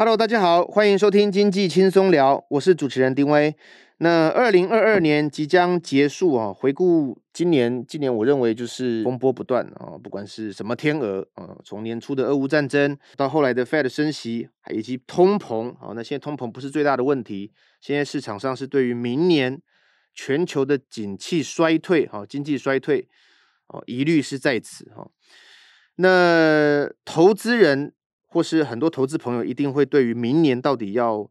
Hello，大家好，欢迎收听经济轻松聊，我是主持人丁威。那二零二二年即将结束啊，回顾今年，今年我认为就是风波不断啊，不管是什么天鹅啊，从年初的俄乌战争到后来的 Fed 升息，以及通膨啊，那现在通膨不是最大的问题，现在市场上是对于明年全球的景气衰退啊，经济衰退哦，疑虑是在此哈。那投资人或是很多投资朋友一定会对于明年到底要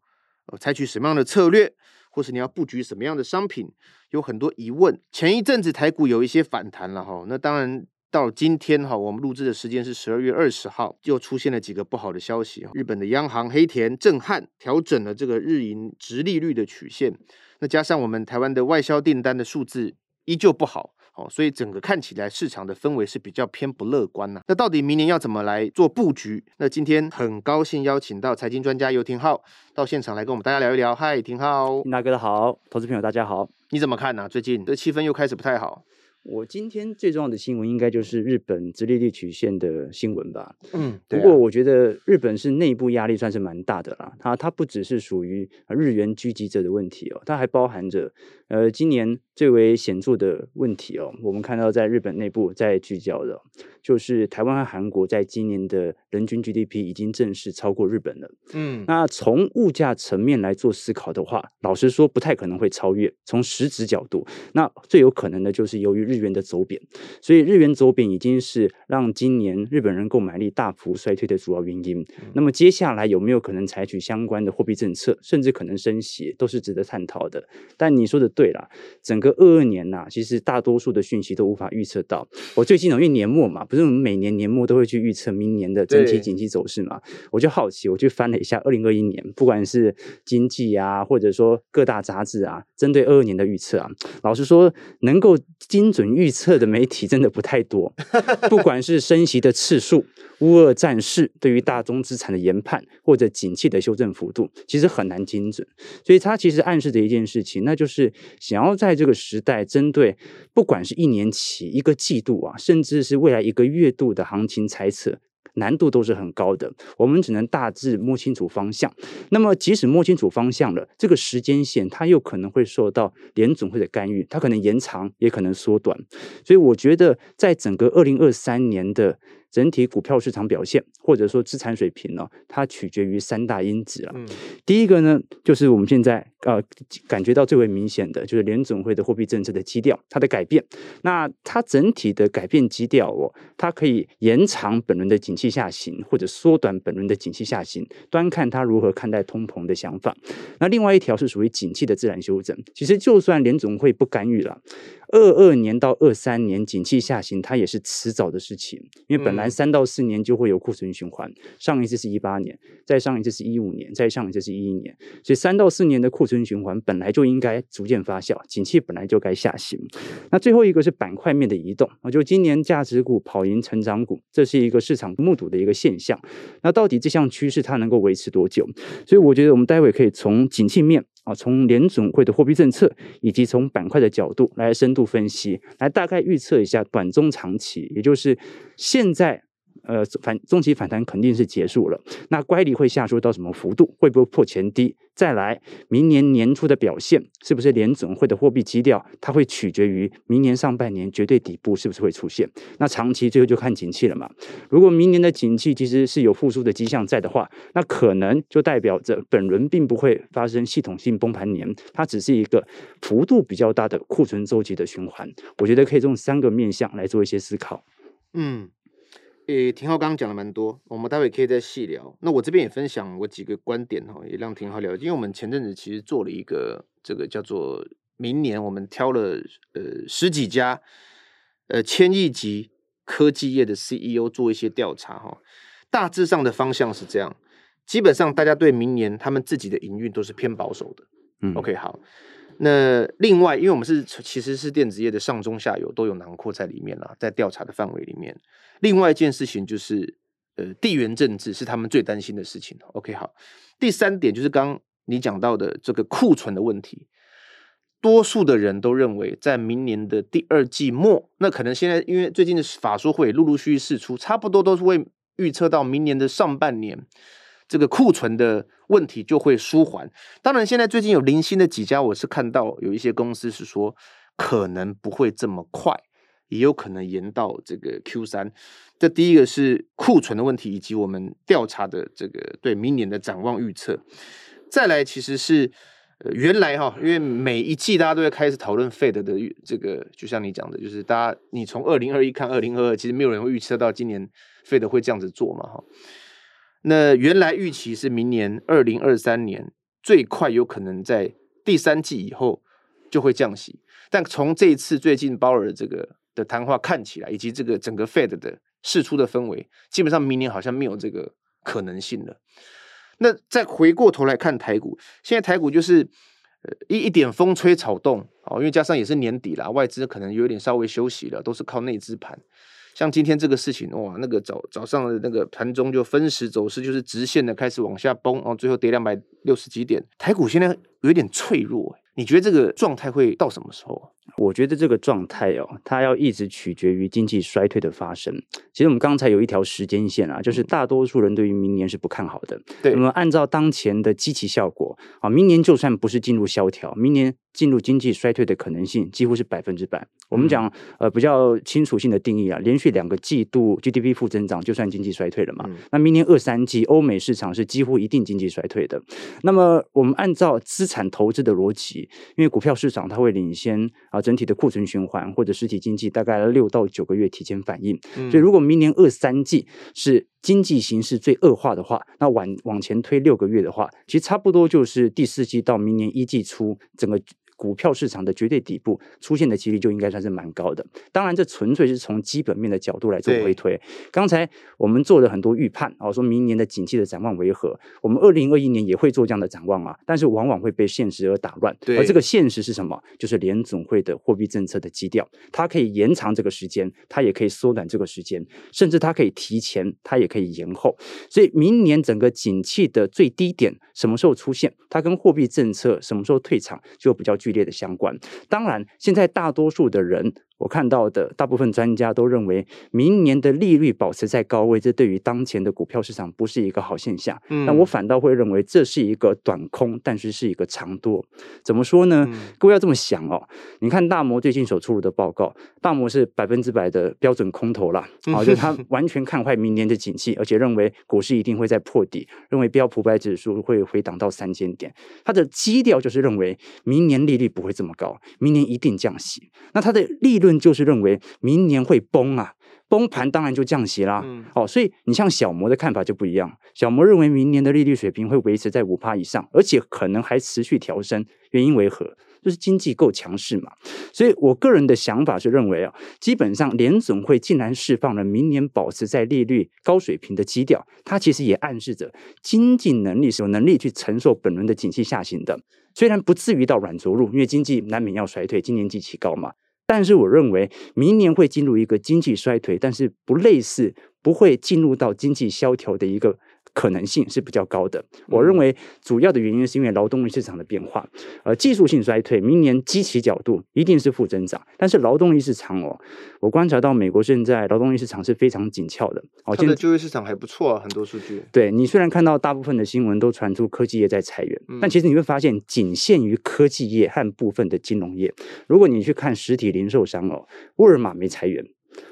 采取什么样的策略，或是你要布局什么样的商品，有很多疑问。前一阵子台股有一些反弹了哈，那当然到今天哈，我们录制的时间是十二月二十号，又出现了几个不好的消息。日本的央行黑田正汉调整了这个日银殖利率的曲线，那加上我们台湾的外销订单的数字依旧不好。哦，所以整个看起来市场的氛围是比较偏不乐观呐。那到底明年要怎么来做布局？那今天很高兴邀请到财经专家游廷浩到现场来跟我们大家聊一聊。嗨，廷浩，大哥好，投资朋友大家好，你怎么看呢？最近这气氛又开始不太好。我今天最重要的新闻应该就是日本直利率曲线的新闻吧。嗯，不过我觉得日本是内部压力算是蛮大的啦。它它不只是属于日元狙击者的问题哦，它还包含着呃今年最为显著的问题哦。我们看到在日本内部在聚焦的，就是台湾和韩国在今年的人均 GDP 已经正式超过日本了。嗯，那从物价层面来做思考的话，老实说不太可能会超越。从实质角度，那最有可能的就是由于日元的走贬，所以日元走贬已经是让今年日本人购买力大幅衰退的主要原因。那么接下来有没有可能采取相关的货币政策，甚至可能升息，都是值得探讨的。但你说的对啦，整个二二年呐、啊，其实大多数的讯息都无法预测到。我最近因为年末嘛，不是我们每年年末都会去预测明年的整体经济走势嘛，我就好奇，我去翻了一下二零二一年，不管是经济啊，或者说各大杂志啊，针对二二年的预测啊，老实说，能够精准预测。测的媒体真的不太多，不管是升息的次数、乌俄战事对于大宗资产的研判，或者景气的修正幅度，其实很难精准。所以它其实暗示着一件事情，那就是想要在这个时代，针对不管是一年期、一个季度啊，甚至是未来一个月度的行情猜测。难度都是很高的，我们只能大致摸清楚方向。那么，即使摸清楚方向了，这个时间线它又可能会受到联总会的干预，它可能延长，也可能缩短。所以，我觉得在整个二零二三年的。整体股票市场表现，或者说资产水平呢，它取决于三大因子了。嗯、第一个呢，就是我们现在呃感觉到最为明显的，就是联总会的货币政策的基调它的改变。那它整体的改变基调哦，它可以延长本轮的景气下行，或者缩短本轮的景气下行，端看它如何看待通膨的想法。那另外一条是属于景气的自然修正。其实就算联总会不干预了。二二年到二三年景气下行，它也是迟早的事情，因为本来三到四年就会有库存循环。上一次是一八年，再上一次是一五年，再上一次是一一年，所以三到四年的库存循环本来就应该逐渐发酵，景气本来就该下行。那最后一个是板块面的移动啊，就今年价值股跑赢成长股，这是一个市场目睹的一个现象。那到底这项趋势它能够维持多久？所以我觉得我们待会可以从景气面。啊，从联准会的货币政策，以及从板块的角度来深度分析，来大概预测一下短中长期，也就是现在。呃，反中期反弹肯定是结束了，那乖离会下修到什么幅度？会不会破前低？再来，明年年初的表现是不是联准会的货币基调？它会取决于明年上半年绝对底部是不是会出现。那长期最后就看景气了嘛。如果明年的景气其实是有复苏的迹象在的话，那可能就代表着本轮并不会发生系统性崩盘年，它只是一个幅度比较大的库存周期的循环。我觉得可以用三个面向来做一些思考。嗯。诶，廷浩刚刚讲了蛮多，我们待会可以再细聊。那我这边也分享我几个观点哈，也让廷浩了解。因为我们前阵子其实做了一个这个叫做明年，我们挑了呃十几家呃千亿级科技业的 CEO 做一些调查哈。大致上的方向是这样，基本上大家对明年他们自己的营运都是偏保守的。嗯，OK 好。那另外，因为我们是其实是电子业的上中下游都有囊括在里面啦，在调查的范围里面。另外一件事情就是，呃，地缘政治是他们最担心的事情。OK，好。第三点就是刚你讲到的这个库存的问题，多数的人都认为在明年的第二季末，那可能现在因为最近的法说会陆陆续续释出，差不多都是会预测到明年的上半年。这个库存的问题就会舒缓。当然，现在最近有零星的几家，我是看到有一些公司是说可能不会这么快，也有可能延到这个 Q 三。这第一个是库存的问题，以及我们调查的这个对明年的展望预测。再来，其实是。呃，原来哈，因为每一季大家都会开始讨论 Fed 的这个，就像你讲的，就是大家你从二零二一看二零二二，其实没有人会预测到今年 Fed 会这样子做嘛哈。那原来预期是明年二零二三年最快有可能在第三季以后就会降息，但从这一次最近鲍尔这个的谈话看起来，以及这个整个 Fed 的释出的氛围，基本上明年好像没有这个可能性了。那再回过头来看台股，现在台股就是呃一一点风吹草动哦，因为加上也是年底啦，外资可能有点稍微休息了，都是靠内资盘。像今天这个事情哇，那个早早上的那个盘中就分时走势就是直线的开始往下崩哦，最后跌两百六十几点，台股现在有点脆弱，你觉得这个状态会到什么时候？我觉得这个状态哦，它要一直取决于经济衰退的发生。其实我们刚才有一条时间线啊，就是大多数人对于明年是不看好的。对，那么按照当前的积极效果啊，明年就算不是进入萧条，明年进入经济衰退的可能性几乎是百分之百。我们讲呃比较清楚性的定义啊，连续两个季度 GDP 负增长就算经济衰退了嘛。那明年二三季欧美市场是几乎一定经济衰退的。那么我们按照资产投资的逻辑，因为股票市场它会领先啊。整体的库存循环或者实体经济大概六到九个月提前反应，嗯、所以如果明年二三季是经济形势最恶化的话，那往往前推六个月的话，其实差不多就是第四季到明年一季初整个。股票市场的绝对底部出现的几率就应该算是蛮高的。当然，这纯粹是从基本面的角度来做回推。刚才我们做了很多预判，哦，说明年的景气的展望为何？我们二零二一年也会做这样的展望啊，但是往往会被现实而打乱。而这个现实是什么？就是联总会的货币政策的基调，它可以延长这个时间，它也可以缩短这个时间，甚至它可以提前，它也可以延后。所以，明年整个景气的最低点什么时候出现？它跟货币政策什么时候退场就比较具。剧烈的相关，当然，现在大多数的人。我看到的大部分专家都认为，明年的利率保持在高位，这对于当前的股票市场不是一个好现象。嗯，那我反倒会认为这是一个短空，但是是一个长多。怎么说呢？嗯、各位要这么想哦。你看大摩最近所出炉的报告，大摩是百分之百的标准空头啦。好、哦，就是他完全看坏明年的景气，而且认为股市一定会再破底，认为标普百指数会回档到三千点。他的基调就是认为明年利率不会这么高，明年一定降息。那他的利润。就是认为明年会崩啊，崩盘当然就降息啦。嗯、哦，所以你像小摩的看法就不一样，小摩认为明年的利率水平会维持在五趴以上，而且可能还持续调升。原因为何？就是经济够强势嘛。所以我个人的想法是认为啊，基本上联总会竟然释放了明年保持在利率高水平的基调，它其实也暗示着经济能力是有能力去承受本轮的景气下行的。虽然不至于到软着陆，因为经济难免要衰退，今年基期高嘛。但是我认为明年会进入一个经济衰退，但是不类似，不会进入到经济萧条的一个。可能性是比较高的。我认为主要的原因是因为劳动力市场的变化，呃，技术性衰退，明年基期角度一定是负增长。但是劳动力市场哦，我观察到美国现在劳动力市场是非常紧俏的。哦，现在就业市场还不错啊，很多数据。对，你虽然看到大部分的新闻都传出科技业在裁员，但其实你会发现仅限于科技业和部分的金融业。如果你去看实体零售商哦，沃尔玛没裁员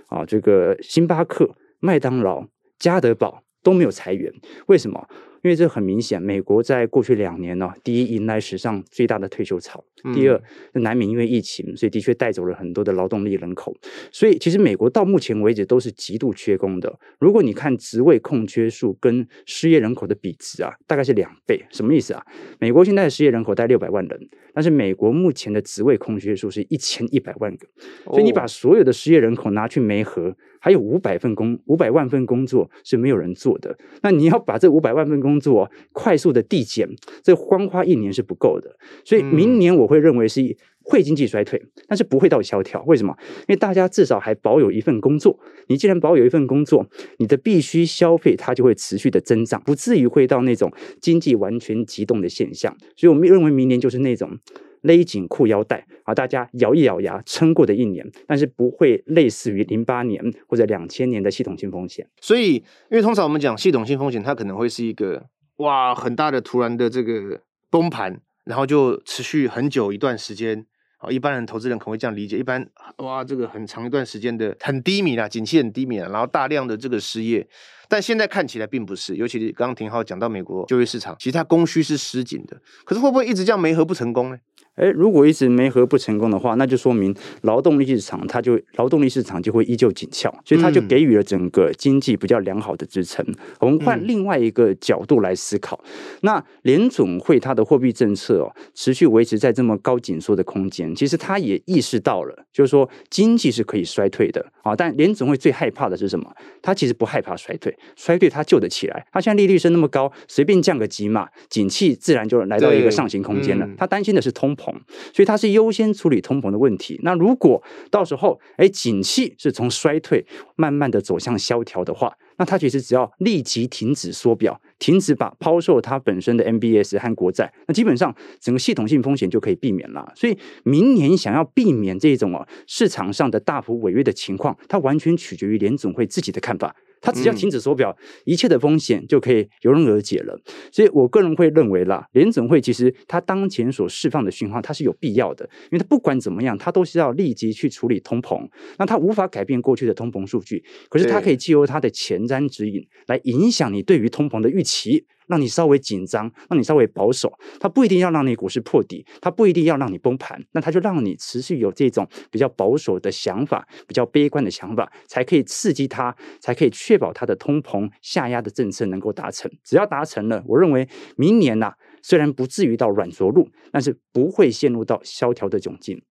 啊，这个星巴克、麦当劳、家得宝。都没有裁员，为什么？因为这很明显，美国在过去两年呢，第一迎来史上最大的退休潮，第二，难免因为疫情，所以的确带走了很多的劳动力人口。所以其实美国到目前为止都是极度缺工的。如果你看职位空缺数跟失业人口的比值啊，大概是两倍。什么意思啊？美国现在的失业人口大概六百万人，但是美国目前的职位空缺数是一千一百万个。所以你把所有的失业人口拿去媒合。还有五百份工，五百万份工作是没有人做的。那你要把这五百万份工作快速的递减，这光花一年是不够的。所以明年我会认为是会经济衰退，但是不会到萧条。为什么？因为大家至少还保有一份工作。你既然保有一份工作，你的必须消费它就会持续的增长，不至于会到那种经济完全急冻的现象。所以我们认为明年就是那种。勒紧裤腰带啊！大家咬一咬牙撑过的一年，但是不会类似于零八年或者两千年的系统性风险。所以，因为通常我们讲系统性风险，它可能会是一个哇，很大的突然的这个崩盘，然后就持续很久一段时间。哦，一般人投资人可能会这样理解，一般哇，这个很长一段时间的很低迷啦，景气很低迷啦，然后大量的这个失业，但现在看起来并不是，尤其是刚刚廷浩讲到美国就业市场，其实它供需是失紧的，可是会不会一直这样没合不成功呢？诶，如果一直没合不成功的话，那就说明劳动力市场它就劳动力市场就会依旧紧俏，所以它就给予了整个经济比较良好的支撑。嗯、我们换另外一个角度来思考，嗯、那联总会它的货币政策哦，持续维持在这么高紧缩的空间，其实它也意识到了，就是说经济是可以衰退的啊。但联总会最害怕的是什么？它其实不害怕衰退，衰退它救得起来。它现在利率升那么高，随便降个几码，景气自然就来到一个上行空间了。它担心的是通膨。所以它是优先处理通膨的问题。那如果到时候，哎，景气是从衰退慢慢的走向萧条的话，那它其实只要立即停止缩表，停止把抛售它本身的 MBS 和国债，那基本上整个系统性风险就可以避免了。所以明年想要避免这种哦市场上的大幅违约的情况，它完全取决于联总会自己的看法。他只要停止缩表，嗯、一切的风险就可以迎刃而解了。所以我个人会认为啦，联总会其实他当前所释放的讯号，它是有必要的，因为他不管怎么样，他都是要立即去处理通膨。那他无法改变过去的通膨数据，可是他可以借由他的前瞻指引来影响你对于通膨的预期。让你稍微紧张，让你稍微保守，它不一定要让你股市破底，它不一定要让你崩盘，那它就让你持续有这种比较保守的想法，比较悲观的想法，才可以刺激它，才可以确保它的通膨下压的政策能够达成。只要达成了，我认为明年呐、啊，虽然不至于到软着陆，但是不会陷入到萧条的窘境。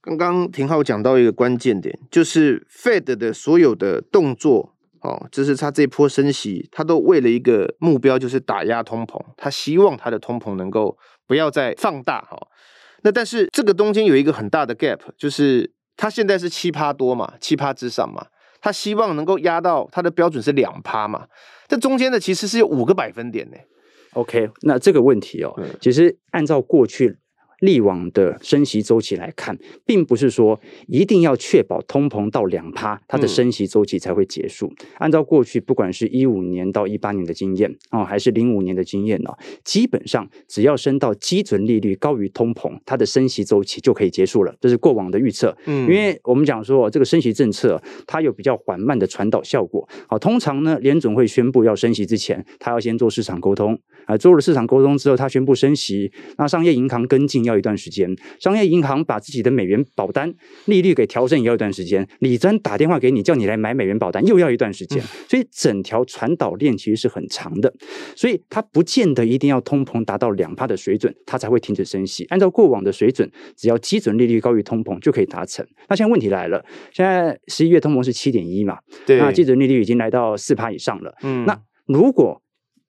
刚刚廷浩讲到一个关键点，就是 Fed 的所有的动作。哦，这是他这一波升息，他都为了一个目标，就是打压通膨。他希望他的通膨能够不要再放大。哈、哦，那但是这个中间有一个很大的 gap，就是他现在是七趴多嘛，七趴之上嘛，他希望能够压到他的标准是两趴嘛。这中间的其实是有五个百分点呢。OK，那这个问题哦，嗯、其实按照过去。历往的升息周期来看，并不是说一定要确保通膨到两趴，它的升息周期才会结束。嗯、按照过去不管是一五年到一八年的经验啊、哦，还是零五年的经验呢、哦，基本上只要升到基准利率高于通膨，它的升息周期就可以结束了。这是过往的预测。嗯，因为我们讲说这个升息政策它有比较缓慢的传导效果。好，通常呢，联总会宣布要升息之前，它要先做市场沟通啊，做了市场沟通之后，它宣布升息，那商业银行跟进。要一段时间，商业银行把自己的美元保单利率给调整，也要一段时间。李专打电话给你，叫你来买美元保单，又要一段时间。所以整条传导链其实是很长的，所以它不见得一定要通膨达到两帕的水准，它才会停止升息。按照过往的水准，只要基准利率高于通膨就可以达成。那现在问题来了，现在十一月通膨是七点一嘛？对，那基准利率已经来到四趴以上了。嗯，那如果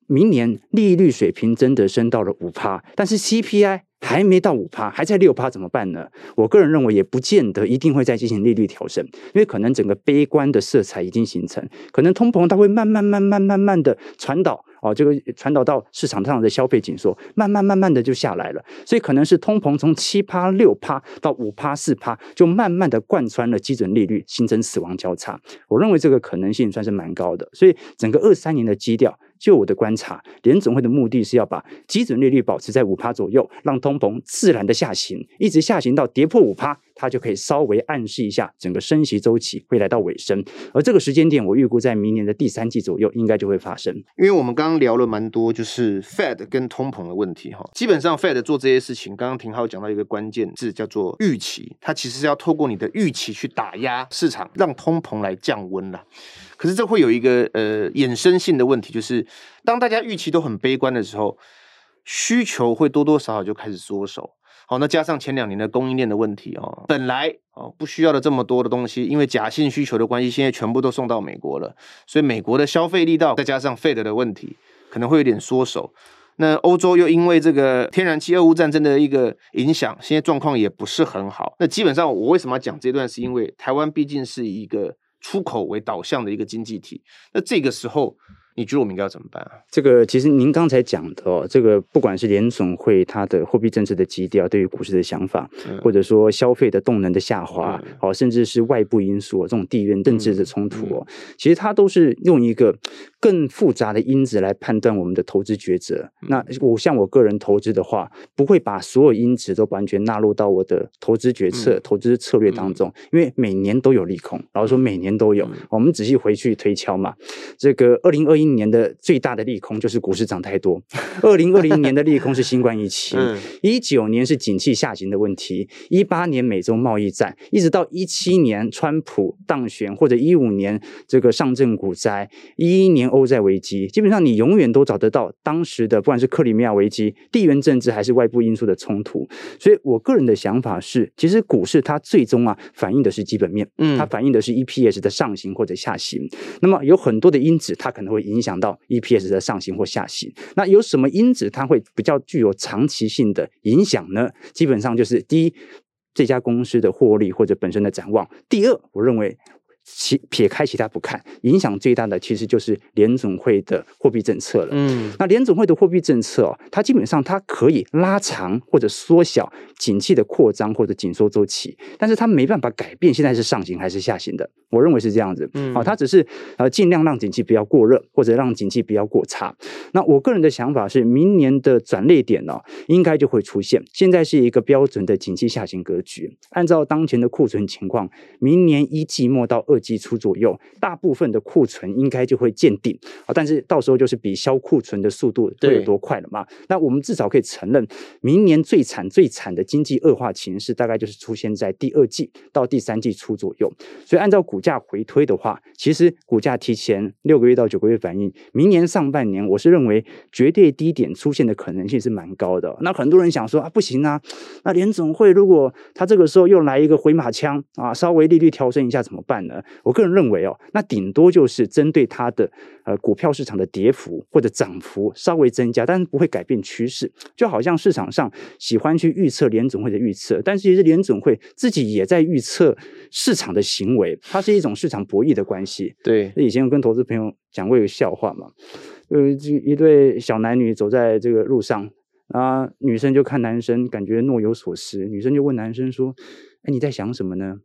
明年利率水平真的升到了五趴，但是 CPI 还没到五趴，还在六趴，怎么办呢？我个人认为也不见得一定会再进行利率调升，因为可能整个悲观的色彩已经形成，可能通膨它会慢慢、慢慢、慢慢的传导。哦，这个传导到市场上的消费紧缩，慢慢慢慢的就下来了，所以可能是通膨从七趴六趴到五趴四趴，就慢慢的贯穿了基准利率，形成死亡交叉。我认为这个可能性算是蛮高的，所以整个二三年的基调，就我的观察，联总会的目的是要把基准利率保持在五趴左右，让通膨自然的下行，一直下行到跌破五趴。它就可以稍微暗示一下整个升息周期会来到尾声，而这个时间点我预估在明年的第三季左右应该就会发生。因为我们刚刚聊了蛮多，就是 Fed 跟通膨的问题哈。基本上 Fed 做这些事情，刚刚廷浩讲到一个关键字叫做预期，它其实是要透过你的预期去打压市场，让通膨来降温了。可是这会有一个呃衍生性的问题，就是当大家预期都很悲观的时候，需求会多多少少就开始缩手。好，那加上前两年的供应链的问题哦，本来哦不需要的这么多的东西，因为假性需求的关系，现在全部都送到美国了，所以美国的消费力道再加上 Fed 的问题，可能会有点缩手。那欧洲又因为这个天然气俄乌战争的一个影响，现在状况也不是很好。那基本上我为什么要讲这段，是因为台湾毕竟是一个出口为导向的一个经济体，那这个时候。你觉得我们应该要怎么办啊？这个其实您刚才讲的哦，这个不管是联总会它的货币政策的基调，对于股市的想法，嗯、或者说消费的动能的下滑，好、嗯，甚至是外部因素这种地缘政治的冲突哦，其实它都是用一个更复杂的因子来判断我们的投资抉择。那我像我个人投资的话，不会把所有因子都完全纳入到我的投资决策、投资策略当中，因为每年都有利空。然后说每年都有，我们仔细回去推敲嘛，这个二零二一年的最大的利空就是股市涨太多，二零二零年的利空是新冠疫情，一九年是景气下行的问题，一八年美洲贸易战，一直到一七年川普当选，或者一五年这个上证股灾，一一年欧债危机，基本上你永远都找得到当时的不管是克里米亚危机、地缘政治还是外部因素的冲突。所以我个人的想法是，其实股市它最终啊反映的是基本面，嗯，它反映的是 EPS 的上行或者下行。那么有很多的因子，它可能会影响到 EPS 的上行或下行。那有什么因子它会比较具有长期性的影响呢？基本上就是第一，这家公司的获利或者本身的展望；第二，我认为。其撇开其他不看，影响最大的其实就是联总会的货币政策了。嗯，那联总会的货币政策哦，它基本上它可以拉长或者缩小景气的扩张或者紧缩周期，但是它没办法改变现在是上行还是下行的。我认为是这样子。嗯，好，它只是呃尽量让景气不要过热或者让景气不要过差。那我个人的想法是，明年的转捩点呢，应该就会出现。现在是一个标准的景气下行格局，按照当前的库存情况，明年一季末到二。二季初左右，大部分的库存应该就会见顶啊，但是到时候就是比销库存的速度会有多快了嘛？那我们至少可以承认，明年最惨最惨的经济恶化情势，大概就是出现在第二季到第三季初左右。所以按照股价回推的话，其实股价提前六个月到九个月反应，明年上半年，我是认为绝对低点出现的可能性是蛮高的。那很多人想说啊，不行啊，那联总会如果他这个时候又来一个回马枪啊，稍微利率调升一下怎么办呢？我个人认为哦，那顶多就是针对它的呃股票市场的跌幅或者涨幅稍微增加，但是不会改变趋势。就好像市场上喜欢去预测联总会的预测，但是其实联总会自己也在预测市场的行为，它是一种市场博弈的关系。对，以前我跟投资朋友讲过一个笑话嘛，呃，这一对小男女走在这个路上啊，女生就看男生，感觉若有所思，女生就问男生说：“哎，你在想什么呢？”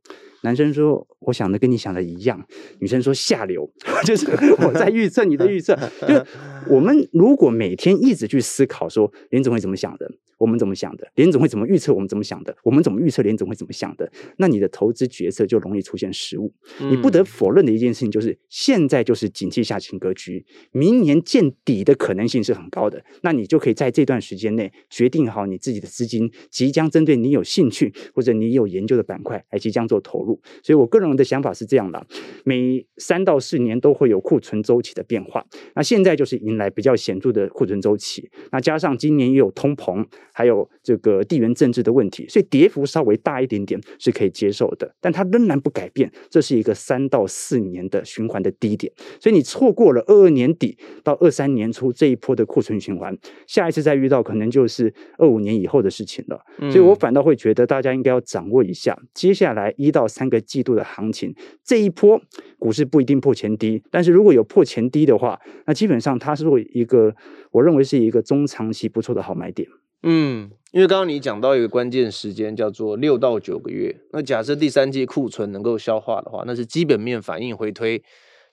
男生说：“我想的跟你想的一样。”女生说：“下流，就是我在预测你的预测。”就是我们如果每天一直去思考说林总会怎么想的，我们怎么想的，林总会怎么预测我们怎么想的，我们怎么预测林总会怎么想的，那你的投资决策就容易出现失误。你不得否认的一件事情就是，现在就是景气下行格局，明年见底的可能性是很高的。那你就可以在这段时间内决定好你自己的资金即将针对你有兴趣或者你有研究的板块来即将做投入。所以，我个人的想法是这样的：每三到四年都会有库存周期的变化。那现在就是迎来比较显著的库存周期。那加上今年也有通膨，还有这个地缘政治的问题，所以跌幅稍微大一点点是可以接受的。但它仍然不改变，这是一个三到四年的循环的低点。所以你错过了二二年底到二三年初这一波的库存循环，下一次再遇到可能就是二五年以后的事情了。所以我反倒会觉得大家应该要掌握一下接下来一到三。三个季度的行情，这一波股市不一定破前低，但是如果有破前低的话，那基本上它是会一个，我认为是一个中长期不错的好买点。嗯，因为刚刚你讲到一个关键时间叫做六到九个月，那假设第三季库存能够消化的话，那是基本面反应回推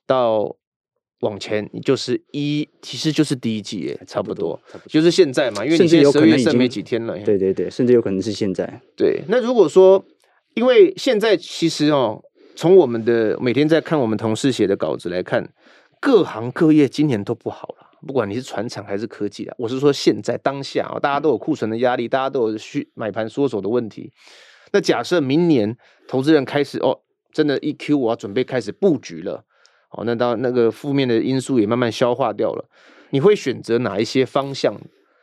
到往前，就是一，其实就是第一季耶，差不多，差不多就是现在嘛，因为你现在十二月剩没几天了，对对对，甚至有可能是现在。对，那如果说。因为现在其实哦，从我们的每天在看我们同事写的稿子来看，各行各业今年都不好了。不管你是传产还是科技啊，我是说现在当下啊，大家都有库存的压力，大家都有需买盘缩手的问题。那假设明年投资人开始哦，真的，一 Q 我要准备开始布局了，哦，那当那个负面的因素也慢慢消化掉了，你会选择哪一些方向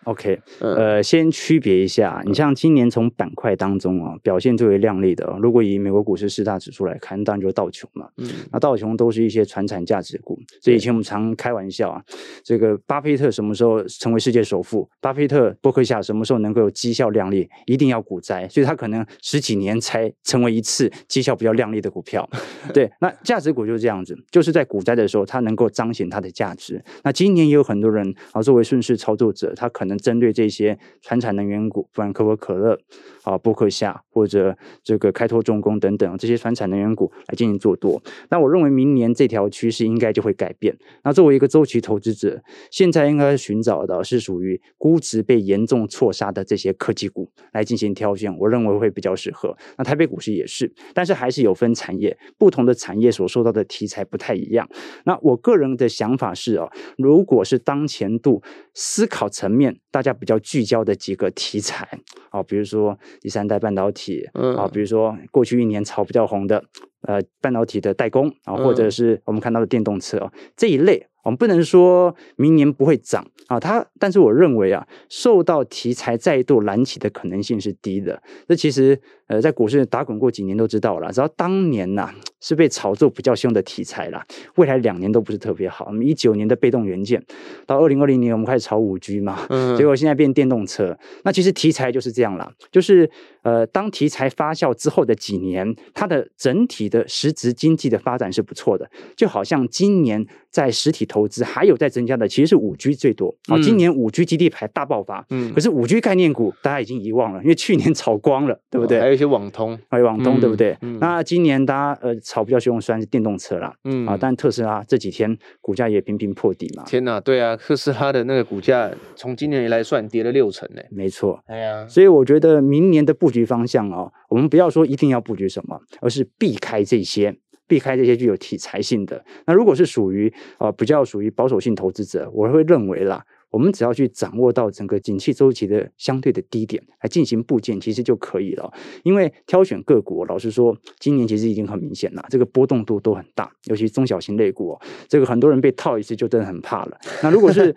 ？OK，呃，先区别一下，你像今年从板块当中啊表现最为亮丽的，如果以美国股市四大指数来看，当然就是道琼嘛。嗯，那道琼都是一些传产价值股，所以以前我们常开玩笑啊，这个巴菲特什么时候成为世界首富？巴菲特伯克夏什么时候能够有绩效亮丽？一定要股灾，所以他可能十几年才成为一次绩效比较亮丽的股票。对，那价值股就是这样子，就是在股灾的时候，它能够彰显它的价值。那今年也有很多人啊，作为顺势操作者，他可能。针对这些传产能源股，富兰克林可乐啊、波克夏或者这个开拓重工等等这些传产能源股来进行做多。那我认为明年这条趋势应该就会改变。那作为一个周期投资者，现在应该寻找的是属于估值被严重错杀的这些科技股来进行挑选，我认为会比较适合。那台北股市也是，但是还是有分产业，不同的产业所受到的题材不太一样。那我个人的想法是哦，如果是当前度思考层面大家比较聚焦的几个题材啊，比如说第三代半导体，啊，比如说过去一年炒比较红的呃半导体的代工啊，或者是我们看到的电动车啊这一类。我们不能说明年不会涨啊，它，但是我认为啊，受到题材再度燃起的可能性是低的。这其实呃，在股市打滚过几年都知道了，只要当年呐、啊、是被炒作比较凶的题材啦，未来两年都不是特别好。我们一九年的被动元件，到二零二零年我们开始炒五 G 嘛，嗯，结果现在变电动车。那其实题材就是这样啦，就是呃，当题材发酵之后的几年，它的整体的实质经济的发展是不错的，就好像今年在实体。投资还有在增加的，其实是五 G 最多啊。今年五 G 基地牌大爆发，嗯，可是五 G 概念股大家已经遗忘了，因为去年炒光了，对不对？还有一些网通，还有网通，对不对？那今年大家呃炒比较凶，算是电动车啦，嗯啊，但特斯拉这几天股价也频频破底嘛。天哪，对啊，特斯拉的那个股价从今年以来算跌了六成呢。没错，哎呀，所以我觉得明年的布局方向哦，我们不要说一定要布局什么，而是避开这些。避开这些具有题材性的，那如果是属于啊、呃、比较属于保守性投资者，我会认为啦。我们只要去掌握到整个景气周期的相对的低点来进行布件，其实就可以了。因为挑选个股，老实说，今年其实已经很明显了，这个波动度都很大，尤其中小型类股，这个很多人被套一次就真的很怕了。那如果是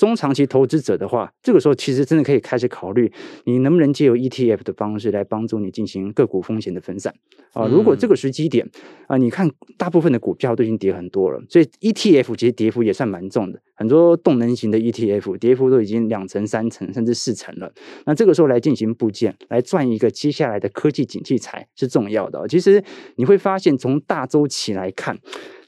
中长期投资者的话，这个时候其实真的可以开始考虑，你能不能借由 ETF 的方式来帮助你进行个股风险的分散啊？如果这个时机点啊，你看大部分的股票都已经跌很多了，所以 ETF 其实跌幅也算蛮重的。很多动能型的 ETF 跌幅都已经两成、三成，甚至四成了。那这个时候来进行部件，来赚一个接下来的科技景气财是重要的。其实你会发现，从大周期来看，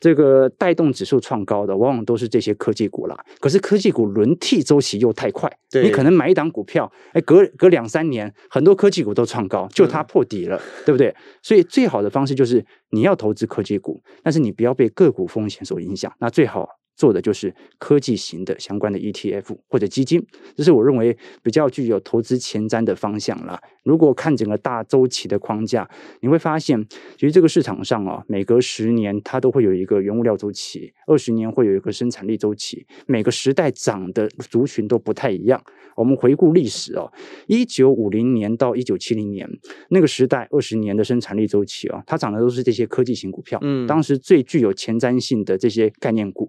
这个带动指数创高的，往往都是这些科技股啦。可是科技股轮替周期又太快，你可能买一档股票，哎，隔隔两三年，很多科技股都创高，就它破底了，对不对？所以最好的方式就是你要投资科技股，但是你不要被个股风险所影响。那最好。做的就是科技型的相关的 ETF 或者基金，这是我认为比较具有投资前瞻的方向啦。如果看整个大周期的框架，你会发现，其实这个市场上啊，每隔十年它都会有一个原物料周期，二十年会有一个生产力周期，每个时代涨的族群都不太一样。我们回顾历史哦，一九五零年到一九七零年那个时代，二十年的生产力周期啊，它涨的都是这些科技型股票。嗯，当时最具有前瞻性的这些概念股。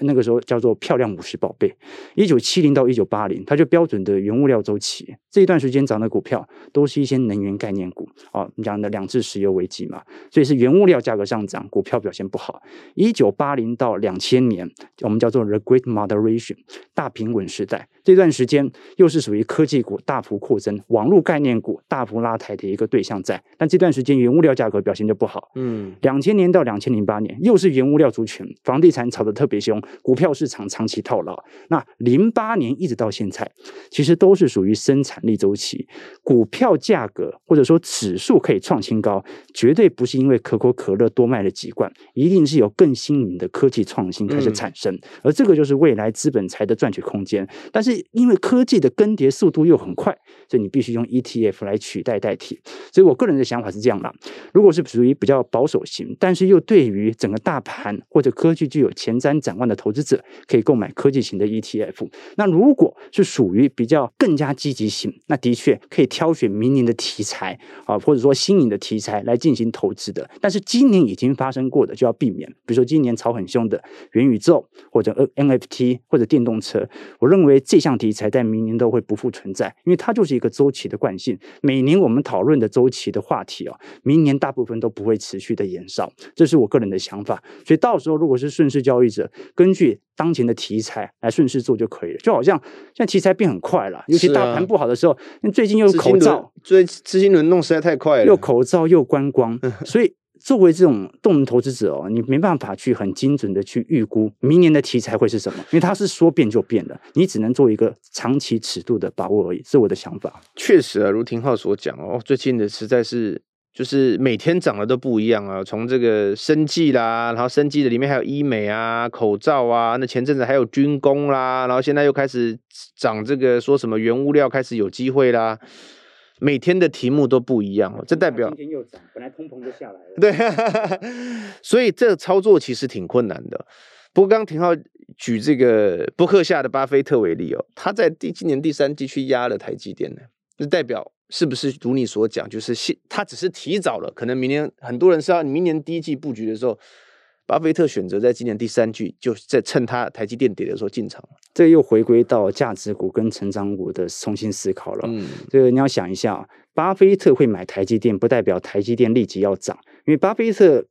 那个时候叫做漂亮五十宝贝，一九七零到一九八零，它就标准的原物料周期。这一段时间涨的股票都是一些能源概念股啊，你讲的两次石油危机嘛，所以是原物料价格上涨，股票表现不好。一九八零到两千年，我们叫做 The Great Moderation 大平稳时代。这段时间又是属于科技股大幅扩增、网络概念股大幅拉抬的一个对象在，但这段时间原物料价格表现就不好。嗯，两千年到两千零八年又是原物料族群，房地产炒得特别凶，股票市场长期套牢。那零八年一直到现在，其实都是属于生产力周期，股票价格或者说指数可以创新高，绝对不是因为可口可乐多卖了几罐，一定是有更新颖的科技创新开始产生，嗯、而这个就是未来资本财的赚取空间。但是因为科技的更迭速度又很快，所以你必须用 ETF 来取代代替。所以我个人的想法是这样的：如果是属于比较保守型，但是又对于整个大盘或者科技具有前瞻展望的投资者，可以购买科技型的 ETF。那如果是属于比较更加积极型，那的确可以挑选明年的题材啊，或者说新颖的题材来进行投资的。但是今年已经发生过的就要避免，比如说今年炒很凶的元宇宙或者 NFT 或者电动车，我认为这项。题材在明年都会不复存在，因为它就是一个周期的惯性。每年我们讨论的周期的话题哦，明年大部分都不会持续的延烧，这是我个人的想法。所以到时候如果是顺势交易者，根据当前的题材来顺势做就可以了。就好像现在题材变很快了，尤其大盘不好的时候，最近又口罩，所以资金轮动实在太快了，又口罩又观光，所以。作为这种动能投资者哦，你没办法去很精准的去预估明年的题材会是什么，因为它是说变就变的，你只能做一个长期尺度的把握而已，是我的想法。确实啊，如廷浩所讲哦，最近的实在是就是每天涨的都不一样啊，从这个生技啦，然后生技的里面还有医美啊、口罩啊，那前阵子还有军工啦，然后现在又开始涨这个说什么原物料开始有机会啦。每天的题目都不一样哦，这代表今天又涨，本来通膨就下来了。对，所以这个操作其实挺困难的。不过刚刚廷浩举这个博客下的巴菲特为例哦，他在第今年第三季去压了台积电呢，就代表是不是如你所讲，就是现他只是提早了，可能明年很多人是要明年第一季布局的时候。巴菲特选择在今年第三季，就在趁他台积电跌的时候进场。这又回归到价值股跟成长股的重新思考了。嗯，这个你要想一下，巴菲特会买台积电，不代表台积电立即要涨，因为巴菲特。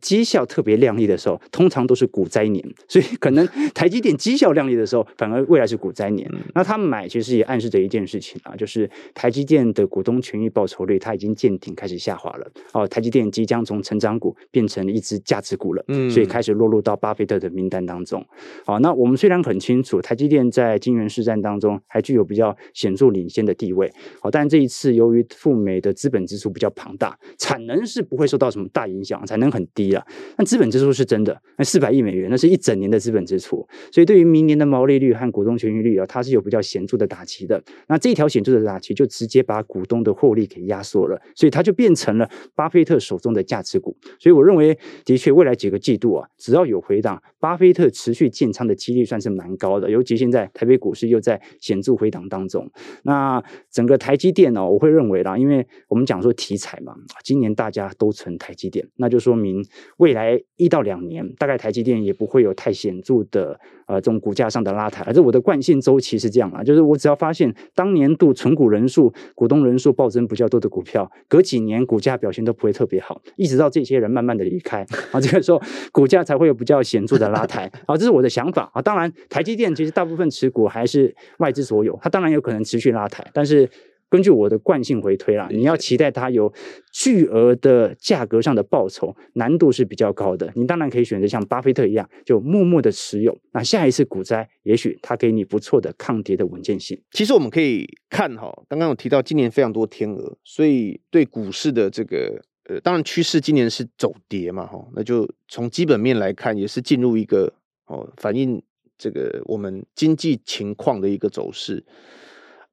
绩效特别亮丽的时候，通常都是股灾年，所以可能 台积电绩效亮丽的时候，反而未来是股灾年。那他买其实也暗示着一件事情啊，就是台积电的股东权益报酬率它已经见顶，开始下滑了。哦，台积电即将从成长股变成一只价值股了，嗯，所以开始落入到巴菲特的名单当中。好，那我们虽然很清楚台积电在晶圆市占当中还具有比较显著领先的地位，好，但这一次由于赴美的资本支出比较庞大，产能是不会受到什么大影响，产能很低。那资本支出是真的，那四百亿美元，那是一整年的资本支出，所以对于明年的毛利率和股东权益率啊，它是有比较显著的打击的。那这一条显著的打击就直接把股东的获利给压缩了，所以它就变成了巴菲特手中的价值股。所以我认为，的确未来几个季度啊，只要有回档，巴菲特持续建仓的几率算是蛮高的。尤其现在台北股市又在显著回档当中，那整个台积电呢、哦，我会认为啦，因为我们讲说题材嘛，今年大家都存台积电，那就说明。未来一到两年，大概台积电也不会有太显著的呃这种股价上的拉抬，而这我的惯性周期是这样啊，就是我只要发现当年度存股人数、股东人数暴增比较多的股票，隔几年股价表现都不会特别好，一直到这些人慢慢的离开啊，这个时候股价才会有比较显著的拉抬啊，这是我的想法啊。当然，台积电其实大部分持股还是外资所有，它当然有可能持续拉抬，但是。根据我的惯性回推啦，你要期待它有巨额的价格上的报酬，难度是比较高的。你当然可以选择像巴菲特一样，就默默的持有。那下一次股灾，也许它给你不错的抗跌的稳健性。其实我们可以看哈，刚刚有提到今年非常多天鹅，所以对股市的这个呃，当然趋势今年是走跌嘛哈，那就从基本面来看，也是进入一个哦反映这个我们经济情况的一个走势。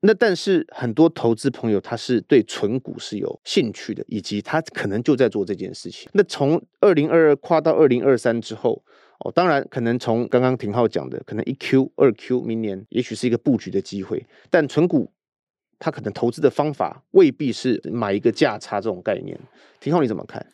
那但是很多投资朋友他是对存股是有兴趣的，以及他可能就在做这件事情。那从二零二二跨到二零二三之后，哦，当然可能从刚刚廷浩讲的，可能一 Q 二 Q 明年也许是一个布局的机会，但存股他可能投资的方法未必是买一个价差这种概念。廷浩你怎么看？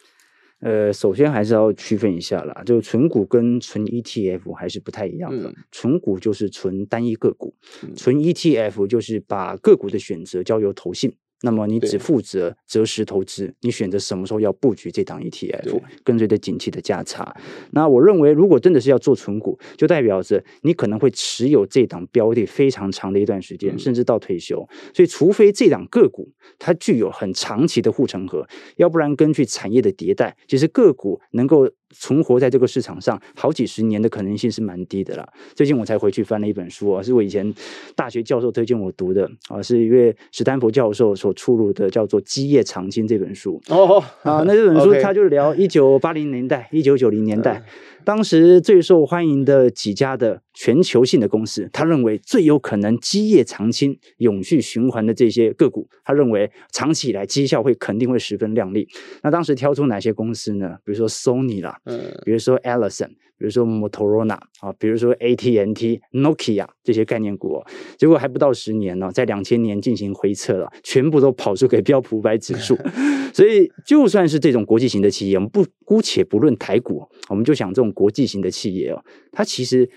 呃，首先还是要区分一下啦，就是纯股跟纯 ETF 还是不太一样的。存、嗯、股就是纯单一个股，存、嗯、ETF 就是把个股的选择交由投信。那么你只负责择时投资，你选择什么时候要布局这档 ETF，跟随着景气的价差。那我认为，如果真的是要做存股，就代表着你可能会持有这档标的非常长的一段时间，甚至到退休。所以，除非这档个股它具有很长期的护城河，要不然根据产业的迭代，其实个股能够。存活在这个市场上好几十年的可能性是蛮低的啦。最近我才回去翻了一本书啊，是我以前大学教授推荐我读的啊，是一位史丹佛教授所出炉的，叫做《基业长青》这本书。哦，啊，那这本书他就聊一九八零年代、一九九零年代。当时最受欢迎的几家的全球性的公司，他认为最有可能基业长青、永续循环的这些个股，他认为长期以来绩效会肯定会十分亮丽。那当时挑出哪些公司呢？比如说 Sony 啦，嗯，比如说 Ellison，比如说 Motorola 啊，比如说 AT&T、Nokia 这些概念股哦。结果还不到十年呢，在两千年进行回撤了，全部都跑输给标普五百指数。所以就算是这种国际型的企业，我们不姑且不论台股，我们就想这种。国际型的企业哦，它其实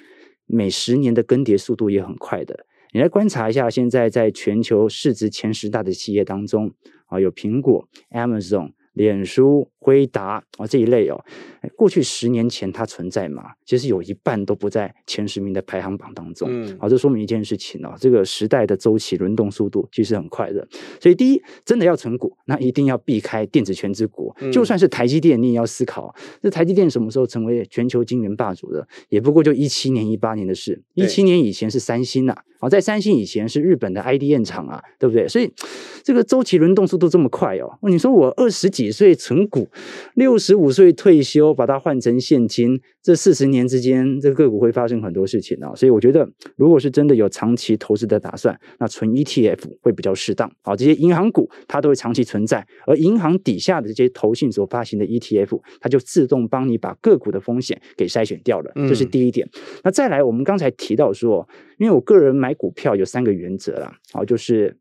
每十年的更迭速度也很快的。你来观察一下，现在在全球市值前十大的企业当中啊，有苹果、Amazon、脸书、回答啊这一类哦，过去十年前它存在吗？其实有一半都不在前十名的排行榜当中。嗯，好，这说明一件事情哦，这个时代的周期轮动速度其实很快的。所以第一，真的要存股，那一定要避开电子权之国。就算是台积电，你也要思考，这台积电什么时候成为全球晶圆霸主的？也不过就一七年、一八年的事。一七年以前是三星呐，好，在三星以前是日本的 IDM 厂啊，对不对？所以这个周期轮动速度这么快哦，你说我二十几岁存股，六十五岁退休，把它换成现金，这四十年之间，这个个股会发生很多事情啊。所以我觉得，如果是真的有长期投资的打算，那存 ETF 会比较适当。好，这些银行股它都会长期存在，而银行底下的这些投信所发行的 ETF，它就自动帮你把个股的风险给筛选掉了。这是第一点。那再来，我们刚才提到说，因为我个人买股票有三个原则啦，好，就是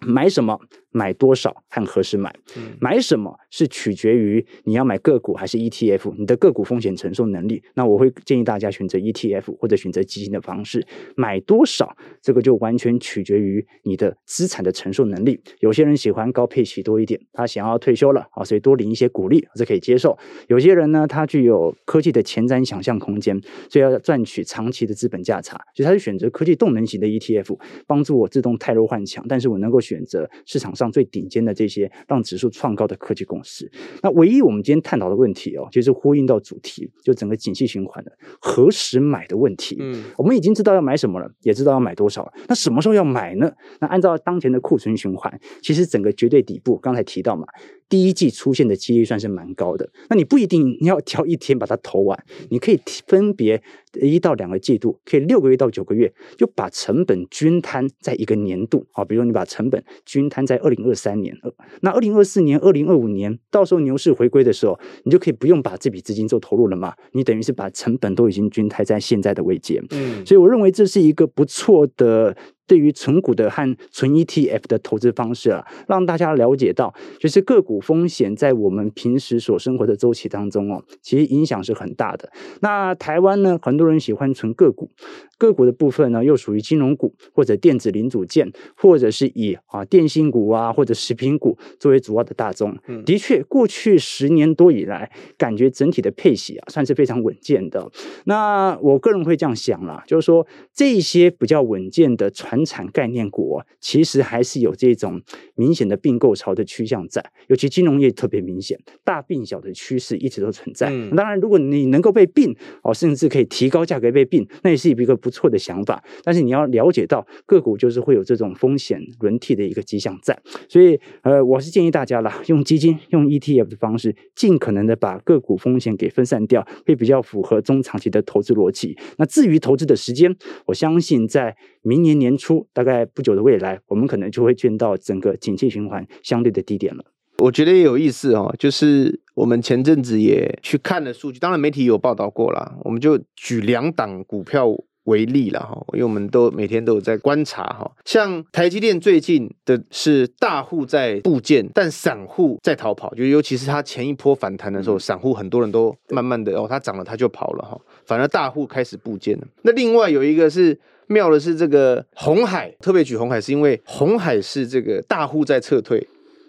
买什么。买多少和何时买？买什么是取决于你要买个股还是 ETF，你的个股风险承受能力。那我会建议大家选择 ETF 或者选择基金的方式。买多少，这个就完全取决于你的资产的承受能力。有些人喜欢高配息多一点，他想要退休了啊，所以多领一些股利，这可以接受。有些人呢，他具有科技的前瞻想象空间，所以要赚取长期的资本价差，所以他就选择科技动能型的 ETF，帮助我自动汰弱换强，但是我能够选择市场上。上最顶尖的这些让指数创高的科技公司，那唯一我们今天探讨的问题哦，就是呼应到主题，就整个景气循环的何时买的问题。嗯，我们已经知道要买什么了，也知道要买多少了，那什么时候要买呢？那按照当前的库存循环，其实整个绝对底部，刚才提到嘛。第一季出现的几率算是蛮高的，那你不一定你要挑一天把它投完，你可以分别一到两个季度，可以六个月到九个月，就把成本均摊在一个年度。好，比如你把成本均摊在二零二三年，那二零二四年、二零二五年，到时候牛市回归的时候，你就可以不用把这笔资金做投入了嘛，你等于是把成本都已经均摊在现在的位阶。嗯，所以我认为这是一个不错的。对于存股的和存 ETF 的投资方式啊，让大家了解到，就是个股风险在我们平时所生活的周期当中哦，其实影响是很大的。那台湾呢，很多人喜欢存个股，个股的部分呢，又属于金融股或者电子零组件，或者是以啊电信股啊或者食品股作为主要的大宗。的确，过去十年多以来，感觉整体的配息啊，算是非常稳健的。那我个人会这样想啦，就是说这些比较稳健的传产概念股其实还是有这种明显的并购潮的趋向在，尤其金融业特别明显，大并小的趋势一直都存在。嗯、当然，如果你能够被并哦，甚至可以提高价格被并，那也是一个不错的想法。但是你要了解到个股就是会有这种风险轮替的一个迹象在，所以呃，我是建议大家啦，用基金、用 ETF 的方式，尽可能的把个股风险给分散掉，会比较符合中长期的投资逻辑。那至于投资的时间，我相信在明年年初。大概不久的未来，我们可能就会见到整个景气循环相对的低点了。我觉得也有意思哦，就是我们前阵子也去看了数据，当然媒体有报道过了，我们就举两档股票为例了哈，因为我们都每天都有在观察哈。像台积电最近的是大户在部件，但散户在逃跑，就尤其是它前一波反弹的时候，散户很多人都慢慢的哦，它涨了它就跑了哈，反而大户开始部件了。那另外有一个是。妙的是这个红海，特别举红海是因为红海是这个大户在撤退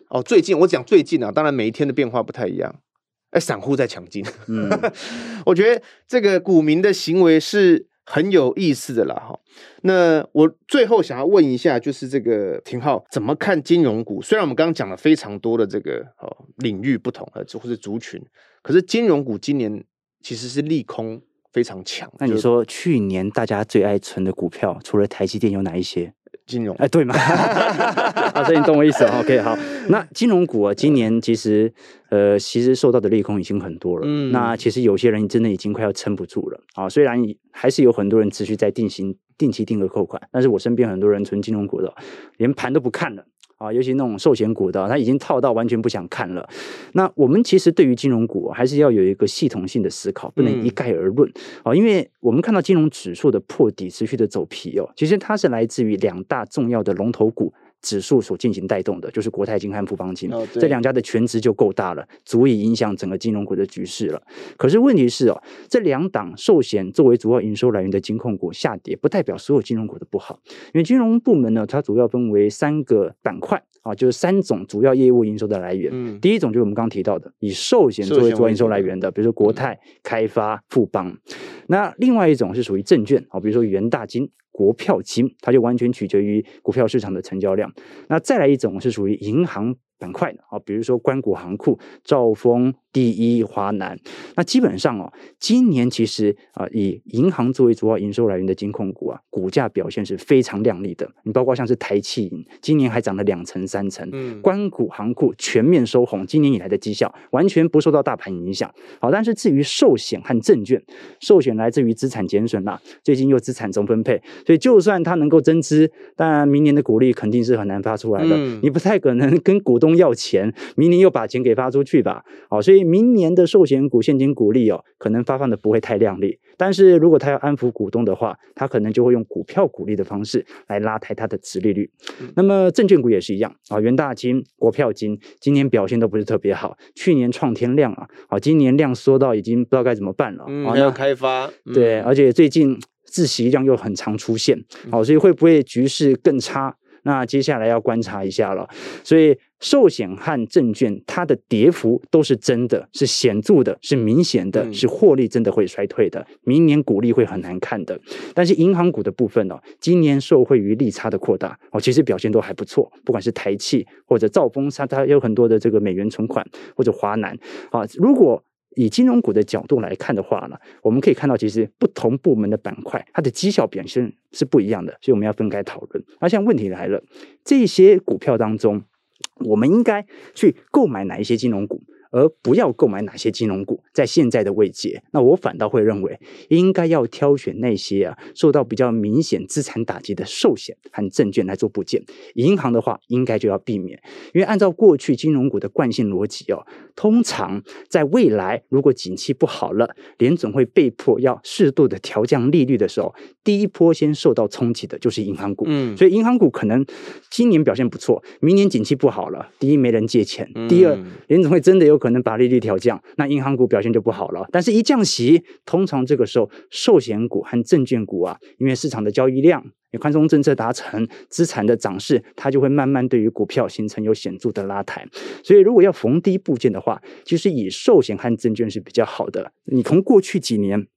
哦。最近我讲最近啊，当然每一天的变化不太一样。哎，散户在抢进，嗯，我觉得这个股民的行为是很有意思的啦哈。那我最后想要问一下，就是这个廷浩怎么看金融股？虽然我们刚刚讲了非常多的这个哦领域不同呃或是族群，可是金融股今年其实是利空。非常强。那你说去年大家最爱存的股票，除了台积电有哪一些？金融？哎，对嘛？啊，所以你懂我意思。OK，好。那金融股啊，今年其实呃，其实受到的利空已经很多了。嗯。那其实有些人真的已经快要撑不住了啊。虽然还是有很多人持续在定型定期定额扣款，但是我身边很多人存金融股的，连盘都不看了。啊，尤其那种寿险股的，他已经套到完全不想看了。那我们其实对于金融股还是要有一个系统性的思考，不能一概而论啊。嗯、因为我们看到金融指数的破底持续的走皮哦，其实它是来自于两大重要的龙头股指数所进行带动的，就是国泰金和富邦金，哦、这两家的权值就够大了，足以影响整个金融股的局势了。可是问题是哦，这两档寿险作为主要营收来源的金控股下跌，不代表所有金融股的不好，因为金融部门呢，它主要分为三个板块啊，就是三种主要业务营收的来源。嗯，第一种就是我们刚刚提到的，以寿险作为主要营收来源的，比如说国泰、开发、富邦。那另外一种是属于证券啊，比如说元大金。国票金，它就完全取决于股票市场的成交量。那再来一种是属于银行板块的啊，比如说关谷行库、兆丰、第一、华南。那基本上哦，今年其实啊，以银行作为主要营收来源的金控股啊，股价表现是非常亮丽的。你包括像是台企银，今年还涨了两成、三成。嗯，关谷行库全面收红，今年以来的绩效完全不受到大盘影响。好，但是至于寿险和证券，寿险来自于资产减损啦，最近又资产重分配，所以就算它能够增资，当然明年的股利肯定是很难发出来的。嗯，你不太可能跟股东。要钱，明年又把钱给发出去吧，好，所以明年的寿险股现金股利哦，可能发放的不会太亮丽。但是如果他要安抚股东的话，他可能就会用股票股利的方式来拉抬他的殖利率。那么证券股也是一样啊，元大金、国票金今年表现都不是特别好，去年创天量啊，好，今年量缩到已经不知道该怎么办了。嗯，还要开发，对，而且最近自习量又很常出现，好，所以会不会局势更差？那接下来要观察一下了，所以寿险和证券它的跌幅都是真的，是显著的，是明显的，是获利真的会衰退的，明年股利会很难看的。但是银行股的部分哦，今年受惠于利差的扩大哦，其实表现都还不错，不管是台企或者兆丰，它它有很多的这个美元存款或者华南啊，如果。以金融股的角度来看的话呢，我们可以看到，其实不同部门的板块，它的绩效表现是不一样的，所以我们要分开讨论。那现在问题来了，这些股票当中，我们应该去购买哪一些金融股？而不要购买哪些金融股，在现在的位阶，那我反倒会认为，应该要挑选那些啊受到比较明显资产打击的寿险和证券来做部件。银行的话，应该就要避免，因为按照过去金融股的惯性逻辑哦，通常在未来如果景气不好了，联总会被迫要适度的调降利率的时候，第一波先受到冲击的就是银行股。嗯，所以银行股可能今年表现不错，明年景气不好了，第一没人借钱，第二联总会真的有。可能把利率调降，那银行股表现就不好了。但是，一降息，通常这个时候，寿险股和证券股啊，因为市场的交易量、宽松政策达成、资产的涨势，它就会慢慢对于股票形成有显著的拉抬。所以，如果要逢低部件的话，其实以寿险和证券是比较好的。你从过去几年。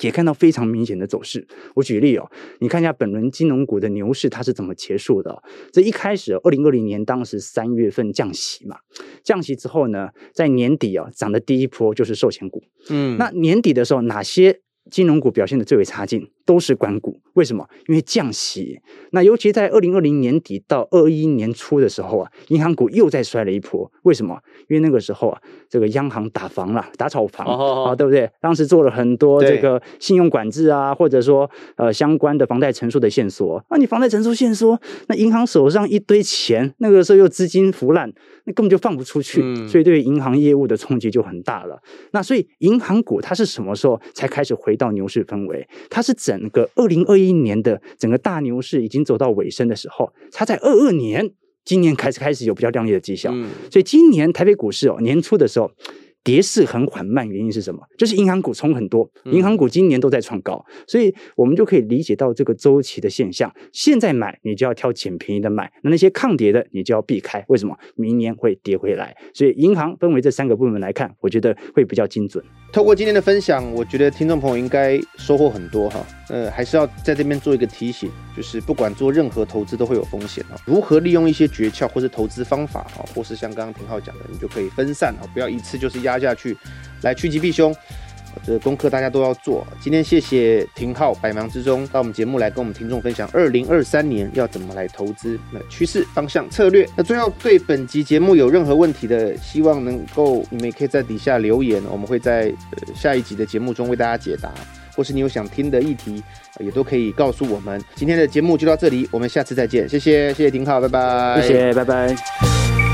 也看到非常明显的走势。我举例哦，你看一下本轮金融股的牛市它是怎么结束的？这一开始，二零二零年当时三月份降息嘛，降息之后呢，在年底啊涨的第一波就是寿险股。嗯，那年底的时候哪些金融股表现的最为差劲？都是官股，为什么？因为降息。那尤其在二零二零年底到二一年初的时候啊，银行股又再摔了一波。为什么？因为那个时候啊，这个央行打房了，打炒房对不对？当时做了很多这个信用管制啊，或者说呃相关的房贷成数的限缩。那你房贷成数限缩，那银行手上一堆钱，那个时候又资金腐烂，那根本就放不出去，嗯、所以对于银行业务的冲击就很大了。那所以银行股它是什么时候才开始回到牛市氛围？它是整。个二零二一年的整个大牛市已经走到尾声的时候，它在二二年今年开始开始有比较亮丽的绩效，嗯，所以今年台北股市哦年初的时候。跌势很缓慢，原因是什么？就是银行股冲很多，银行股今年都在创高，嗯，所以我们就可以理解到这个周期的现象。现在买，你就要挑捡便宜的买，那那些抗跌的，你就要避开。为什么？明年会跌回来。所以银行分为这三个部门来看，我觉得会比较精准。透过今天的分享，我觉得听众朋友应该收获很多哈。呃，还是要在这边做一个提醒，就是不管做任何投资都会有风险啊。如何利用一些诀窍或是投资方法哈，或是像刚刚廷浩讲的，你就可以分散啊，不要一次就是。压下去，来趋吉避凶，这个功课大家都要做。今天谢谢廷浩百忙之中到我们节目来跟我们听众分享二零二三年要怎么来投资，那趋势方向策略。那最后对本集节目有任何问题的，希望能够你们也可以在底下留言，我们会在呃下一集的节目中为大家解答，或是你有想听的议题，也都可以告诉我们。今天的节目就到这里，我们下次再见，谢谢谢谢廷浩，拜拜，谢谢，拜拜。